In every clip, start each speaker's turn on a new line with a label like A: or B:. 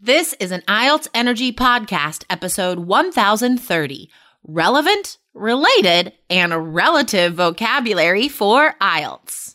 A: This is an IELTS Energy Podcast, episode 1030 Relevant, Related, and Relative Vocabulary for IELTS.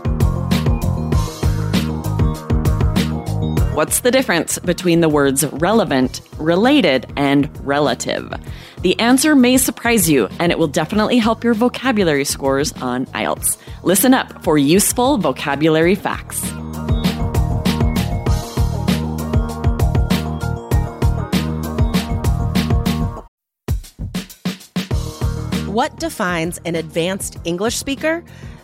B: What's the difference between the words relevant, related, and relative? The answer may surprise you, and it will definitely help your vocabulary scores on IELTS. Listen up for useful vocabulary facts.
C: What defines an advanced English speaker?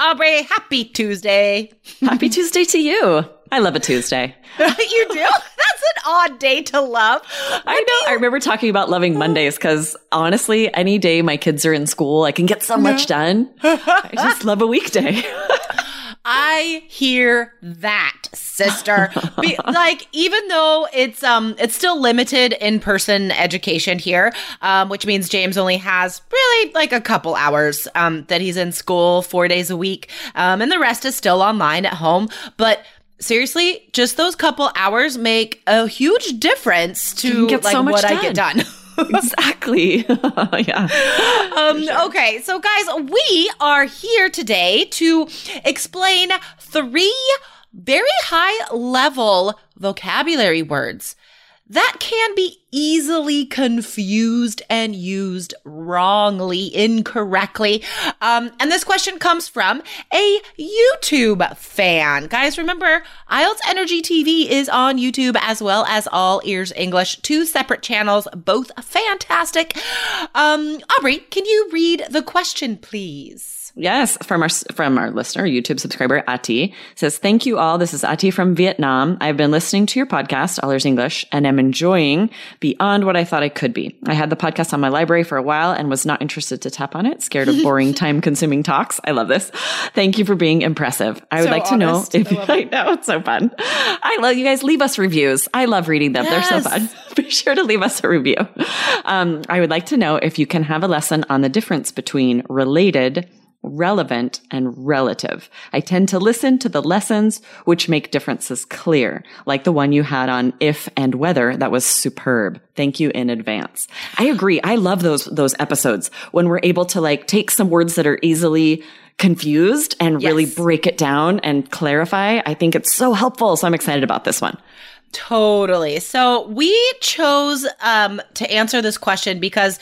A: Aubrey, happy Tuesday.
B: Happy Tuesday to you. I love a Tuesday.
A: you do? That's an odd day to love.
B: I know. I remember talking about loving Mondays because honestly, any day my kids are in school, I can get so much done. I just love a weekday.
A: I hear that, sister. Be, like even though it's um it's still limited in person education here, um, which means James only has really like a couple hours um that he's in school four days a week, um, and the rest is still online at home. But seriously, just those couple hours make a huge difference to
B: get
A: like what I get done.
B: exactly. yeah.
A: Um, Okay, so guys, we are here today to explain three very high level vocabulary words that can be easily confused and used wrongly, incorrectly. Um, and this question comes from a YouTube fan. Guys, remember, IELTS Energy TV is on YouTube as well as All Ears English, two separate channels, both fantastic. Um, Aubrey, can you read the question, please?
B: Yes, from our from our listener, YouTube subscriber Ati says, "Thank you all. This is Ati from Vietnam. I've been listening to your podcast, All Ears English, and am enjoying beyond what I thought I could be. I had the podcast on my library for a while and was not interested to tap on it, scared of boring, time-consuming talks. I love this. Thank you for being impressive. I would
A: So
B: like to know if
A: I
B: I know it's so fun. I love you guys. Leave us reviews. I love reading them. They're so fun. Be sure to leave us a review. Um, I would like to know if you can have a lesson on the difference between related." Relevant and relative. I tend to listen to the lessons which make differences clear, like the one you had on if and whether that was superb. Thank you in advance. I agree. I love those, those episodes when we're able to like take some words that are easily confused and really break it down and clarify. I think it's so helpful. So I'm excited about this one.
A: Totally. So we chose um, to answer this question because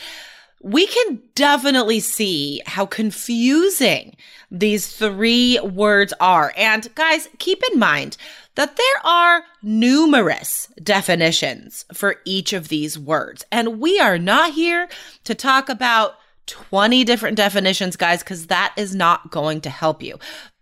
A: we can definitely see how confusing these three words are. And guys, keep in mind that there are numerous definitions for each of these words. And we are not here to talk about 20 different definitions, guys, because that is not going to help you.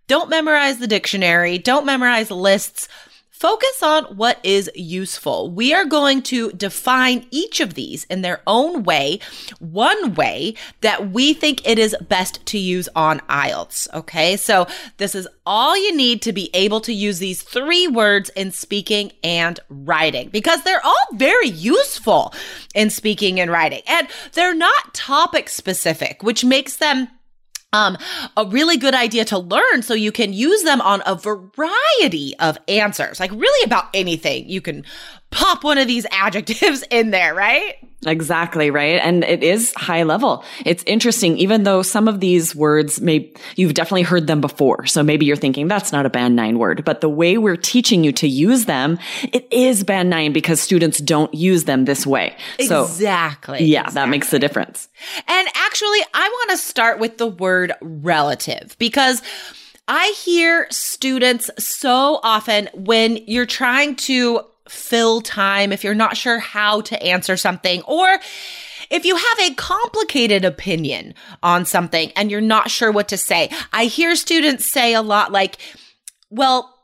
A: Don't memorize the dictionary. Don't memorize lists Focus on what is useful. We are going to define each of these in their own way, one way that we think it is best to use on IELTS. Okay. So this is all you need to be able to use these three words in speaking and writing because they're all very useful in speaking and writing and they're not topic specific, which makes them um, a really good idea to learn so you can use them on a variety of answers, like really about anything. You can pop one of these adjectives in there, right?
B: Exactly, right? And it is high level. It's interesting, even though some of these words may, you've definitely heard them before. So maybe you're thinking that's not a band nine word, but the way we're teaching you to use them, it is band nine because students don't use them this way. So
A: exactly.
B: Yeah,
A: exactly.
B: that makes the difference.
A: And actually, I want to start with the word relative because I hear students so often when you're trying to fill time, if you're not sure how to answer something, or if you have a complicated opinion on something and you're not sure what to say. I hear students say a lot like, well,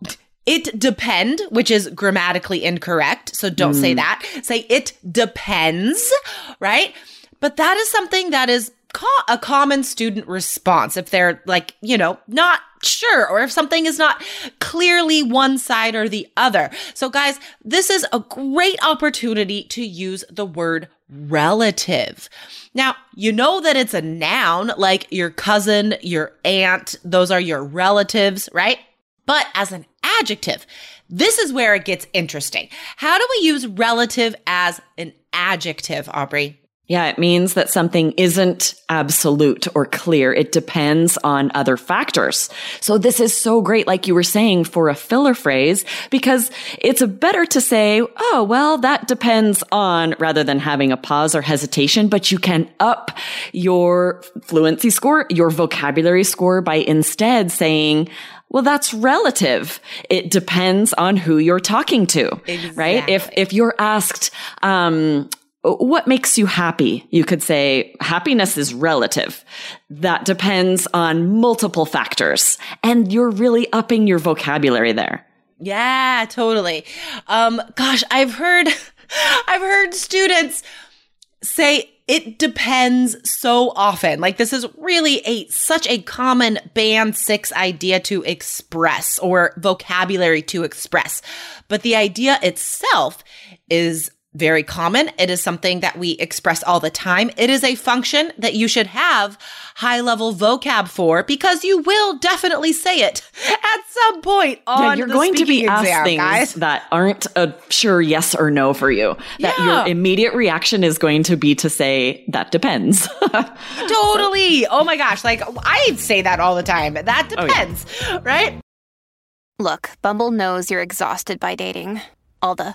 A: it depend, which is grammatically incorrect. So don't mm. say that. Say it depends, right? But that is something that is co- a common student response if they're like, you know, not sure or if something is not clearly one side or the other. So guys, this is a great opportunity to use the word relative. Now, you know that it's a noun like your cousin, your aunt, those are your relatives, right? But as an adjective, this is where it gets interesting. How do we use relative as an adjective, Aubrey?
B: Yeah, it means that something isn't absolute or clear. It depends on other factors. So this is so great, like you were saying, for a filler phrase, because it's better to say, oh, well, that depends on rather than having a pause or hesitation, but you can up your fluency score, your vocabulary score by instead saying, well, that's relative. It depends on who you're talking to, exactly. right? If, if you're asked, um, what makes you happy? You could say happiness is relative. That depends on multiple factors. And you're really upping your vocabulary there.
A: Yeah, totally. Um, gosh, I've heard, I've heard students say it depends so often. Like this is really a such a common band 6 idea to express or vocabulary to express. But the idea itself is very common. It is something that we express all the time. It is a function that you should have high level vocab for because you will definitely say it at some point on yeah,
B: you're going to be
A: asked
B: exam,
A: things
B: guys. that aren't a sure yes or no for you. That yeah. your immediate reaction is going to be to say that depends.
A: totally. Oh my gosh, like I say that all the time. That depends, oh, yeah. right?
D: Look, Bumble knows you're exhausted by dating. All the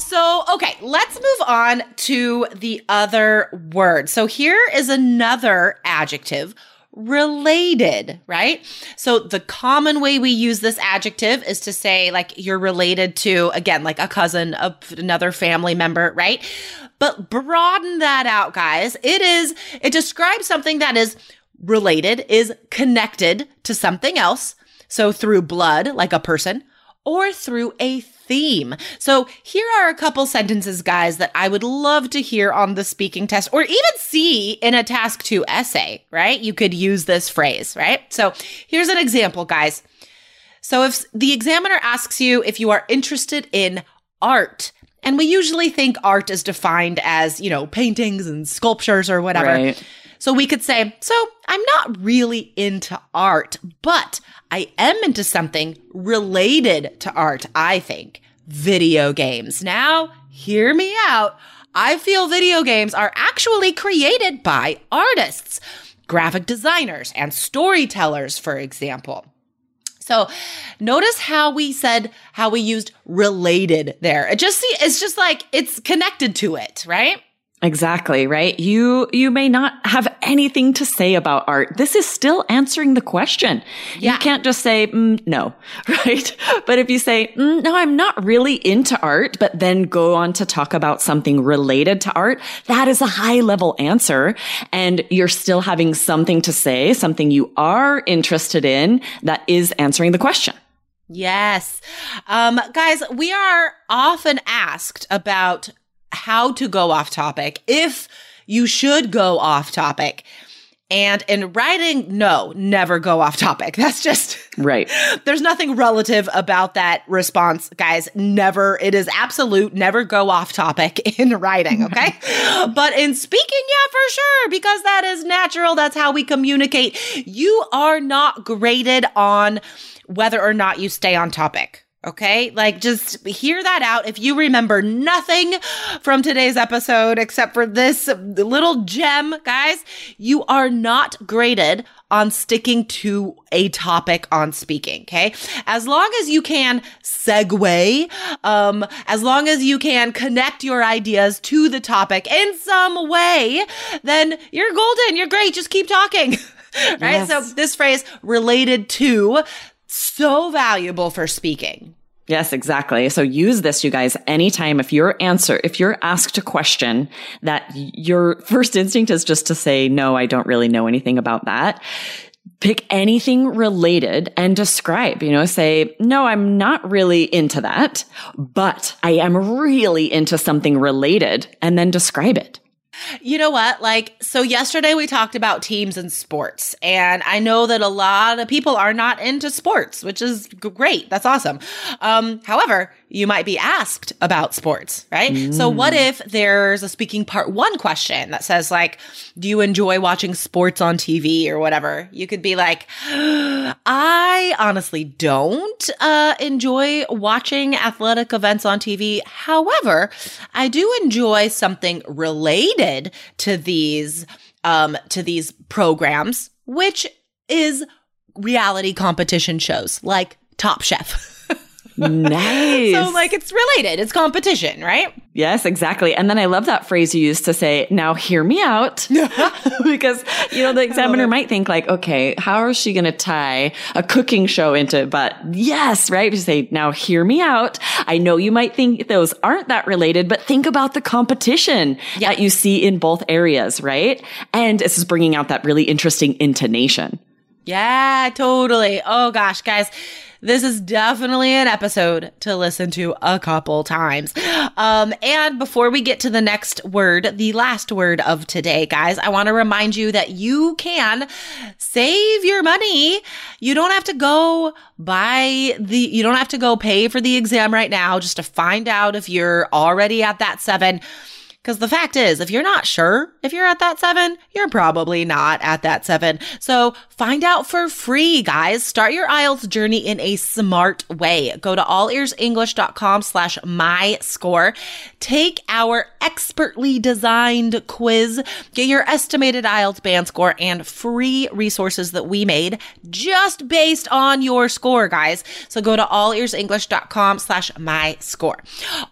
A: So, okay, let's move on to the other word. So, here is another adjective related, right? So, the common way we use this adjective is to say, like, you're related to, again, like a cousin, of another family member, right? But broaden that out, guys. It is, it describes something that is related, is connected to something else. So, through blood, like a person, or through a theme. So here are a couple sentences, guys, that I would love to hear on the speaking test or even see in a task two essay, right? You could use this phrase, right? So here's an example, guys. So if the examiner asks you if you are interested in art, and we usually think art is defined as, you know, paintings and sculptures or whatever. Right. So we could say, so I'm not really into art, but I am into something related to art, I think. Video games. Now, hear me out. I feel video games are actually created by artists, graphic designers, and storytellers, for example. So notice how we said how we used related there. It just see it's just like it's connected to it, right?
B: Exactly, right? You, you may not have anything to say about art. This is still answering the question.
A: Yeah.
B: You can't just say, mm, no, right? But if you say, mm, no, I'm not really into art, but then go on to talk about something related to art, that is a high level answer. And you're still having something to say, something you are interested in that is answering the question.
A: Yes. Um, guys, we are often asked about how to go off topic, if you should go off topic. And in writing, no, never go off topic. That's just
B: right.
A: There's nothing relative about that response, guys. Never, it is absolute, never go off topic in writing, okay? but in speaking, yeah, for sure, because that is natural. That's how we communicate. You are not graded on whether or not you stay on topic. Okay. Like just hear that out. If you remember nothing from today's episode except for this little gem, guys, you are not graded on sticking to a topic on speaking. Okay. As long as you can segue, um, as long as you can connect your ideas to the topic in some way, then you're golden. You're great. Just keep talking. right.
B: Yes.
A: So this phrase related to so valuable for speaking.
B: Yes, exactly. So use this, you guys, anytime if your answer, if you're asked a question that your first instinct is just to say, no, I don't really know anything about that. Pick anything related and describe, you know, say, no, I'm not really into that, but I am really into something related and then describe it.
A: You know what? Like, so yesterday we talked about teams and sports, and I know that a lot of people are not into sports, which is great. That's awesome. Um, however, you might be asked about sports, right? Mm. So what if there's a speaking part one question that says like, do you enjoy watching sports on TV or whatever? You could be like, I honestly don't uh, enjoy watching athletic events on TV. However, I do enjoy something related to these um, to these programs, which is reality competition shows like Top Chef.
B: Nice.
A: so like it's related. It's competition, right?
B: Yes, exactly. And then I love that phrase you used to say, now hear me out. because, you know, the examiner might think like, okay, how is she going to tie a cooking show into it? But yes, right? You say, now hear me out. I know you might think those aren't that related, but think about the competition that you see in both areas, right? And this is bringing out that really interesting intonation.
A: Yeah, totally. Oh gosh, guys this is definitely an episode to listen to a couple times. Um, and before we get to the next word, the last word of today, guys, I want to remind you that you can save your money. You don't have to go buy the, you don't have to go pay for the exam right now just to find out if you're already at that seven. Because the fact is, if you're not sure if you're at that seven, you're probably not at that seven. So find out for free, guys. Start your IELTS journey in a smart way. Go to allearsenglish.com slash my score. Take our expertly designed quiz. Get your estimated IELTS band score and free resources that we made just based on your score, guys. So go to allearsenglish.com slash my score.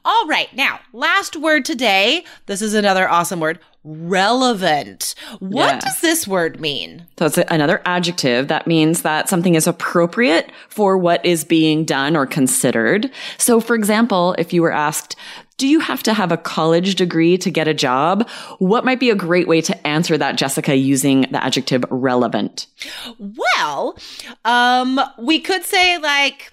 A: All right. Now, last word today. This is another awesome word. Relevant. What does this word mean?
B: So it's another adjective that means that something is appropriate for what is being done or considered. So for example, if you were asked, do you have to have a college degree to get a job? What might be a great way to answer that, Jessica, using the adjective relevant?
A: Well, um, we could say like,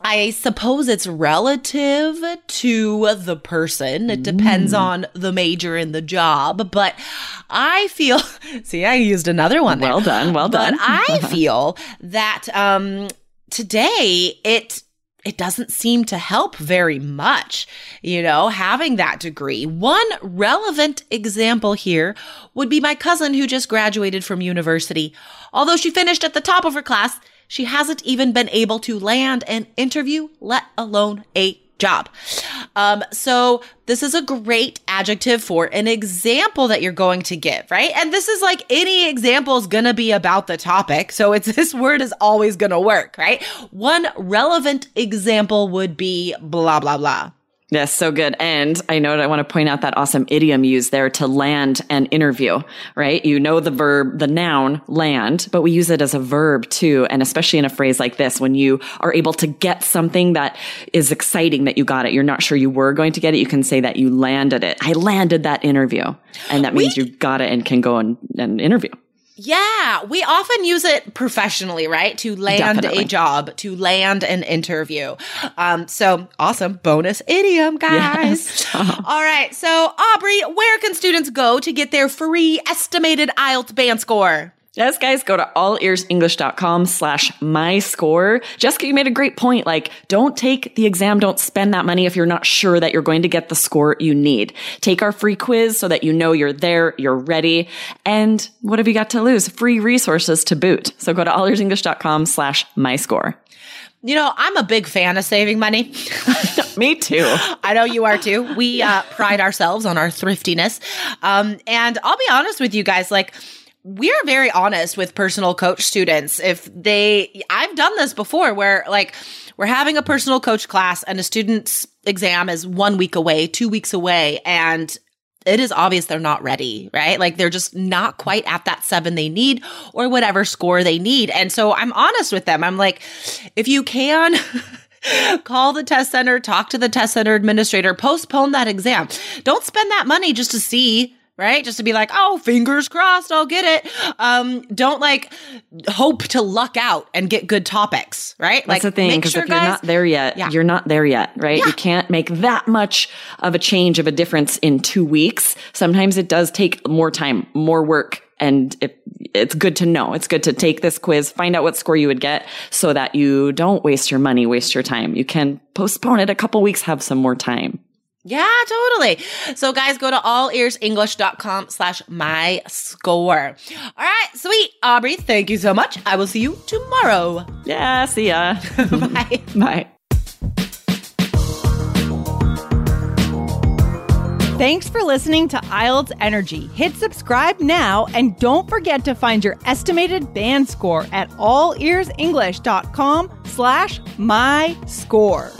A: I suppose it's relative to the person. It depends mm. on the major and the job, but I feel, see, I used another one.
B: There. Well done. Well done.
A: But I feel that, um, today it, it doesn't seem to help very much, you know, having that degree. One relevant example here would be my cousin who just graduated from university. Although she finished at the top of her class, she hasn't even been able to land an interview, let alone a job. Um, so this is a great adjective for an example that you're going to give, right? And this is like any example is going to be about the topic. So it's this word is always going to work, right? One relevant example would be blah, blah, blah.
B: Yes, so good. And I know what I want to point out that awesome idiom used there to land an interview, right? You know the verb, the noun land, but we use it as a verb too. And especially in a phrase like this, when you are able to get something that is exciting that you got it, you're not sure you were going to get it, you can say that you landed it. I landed that interview. And that means we, you got it and can go and, and interview.
A: Yeah, we often use it professionally, right? To land Definitely. a job, to land an interview. Um, so awesome bonus idiom, guys. Yes. All right. So, Aubrey, where can students go to get their free estimated IELTS band score?
B: Yes, guys, go to allearsenglish.com slash my score. Jessica, you made a great point. Like, don't take the exam. Don't spend that money if you're not sure that you're going to get the score you need. Take our free quiz so that you know you're there, you're ready. And what have you got to lose? Free resources to boot. So go to allearsenglish.com slash my score.
A: You know, I'm a big fan of saving money.
B: Me too.
A: I know you are too. We uh, pride ourselves on our thriftiness. Um, and I'll be honest with you guys, like, we're very honest with personal coach students. If they, I've done this before where like we're having a personal coach class and a student's exam is one week away, two weeks away, and it is obvious they're not ready, right? Like they're just not quite at that seven they need or whatever score they need. And so I'm honest with them. I'm like, if you can, call the test center, talk to the test center administrator, postpone that exam. Don't spend that money just to see right? Just to be like, oh, fingers crossed, I'll get it. Um, don't like hope to luck out and get good topics, right?
B: That's like, the thing, because sure, if you're not there yet, yeah. you're not there yet, right? Yeah. You can't make that much of a change of a difference in two weeks. Sometimes it does take more time, more work. And it, it's good to know. It's good to take this quiz, find out what score you would get so that you don't waste your money, waste your time. You can postpone it a couple weeks, have some more time.
A: Yeah, totally. So guys, go to allearsenglish.com slash my score. All right, sweet. Aubrey, thank you so much. I will see you tomorrow.
B: Yeah, see ya.
A: Bye.
B: Bye.
E: Thanks for listening to IELTS Energy. Hit subscribe now and don't forget to find your estimated band score at allearsenglish.com slash my score.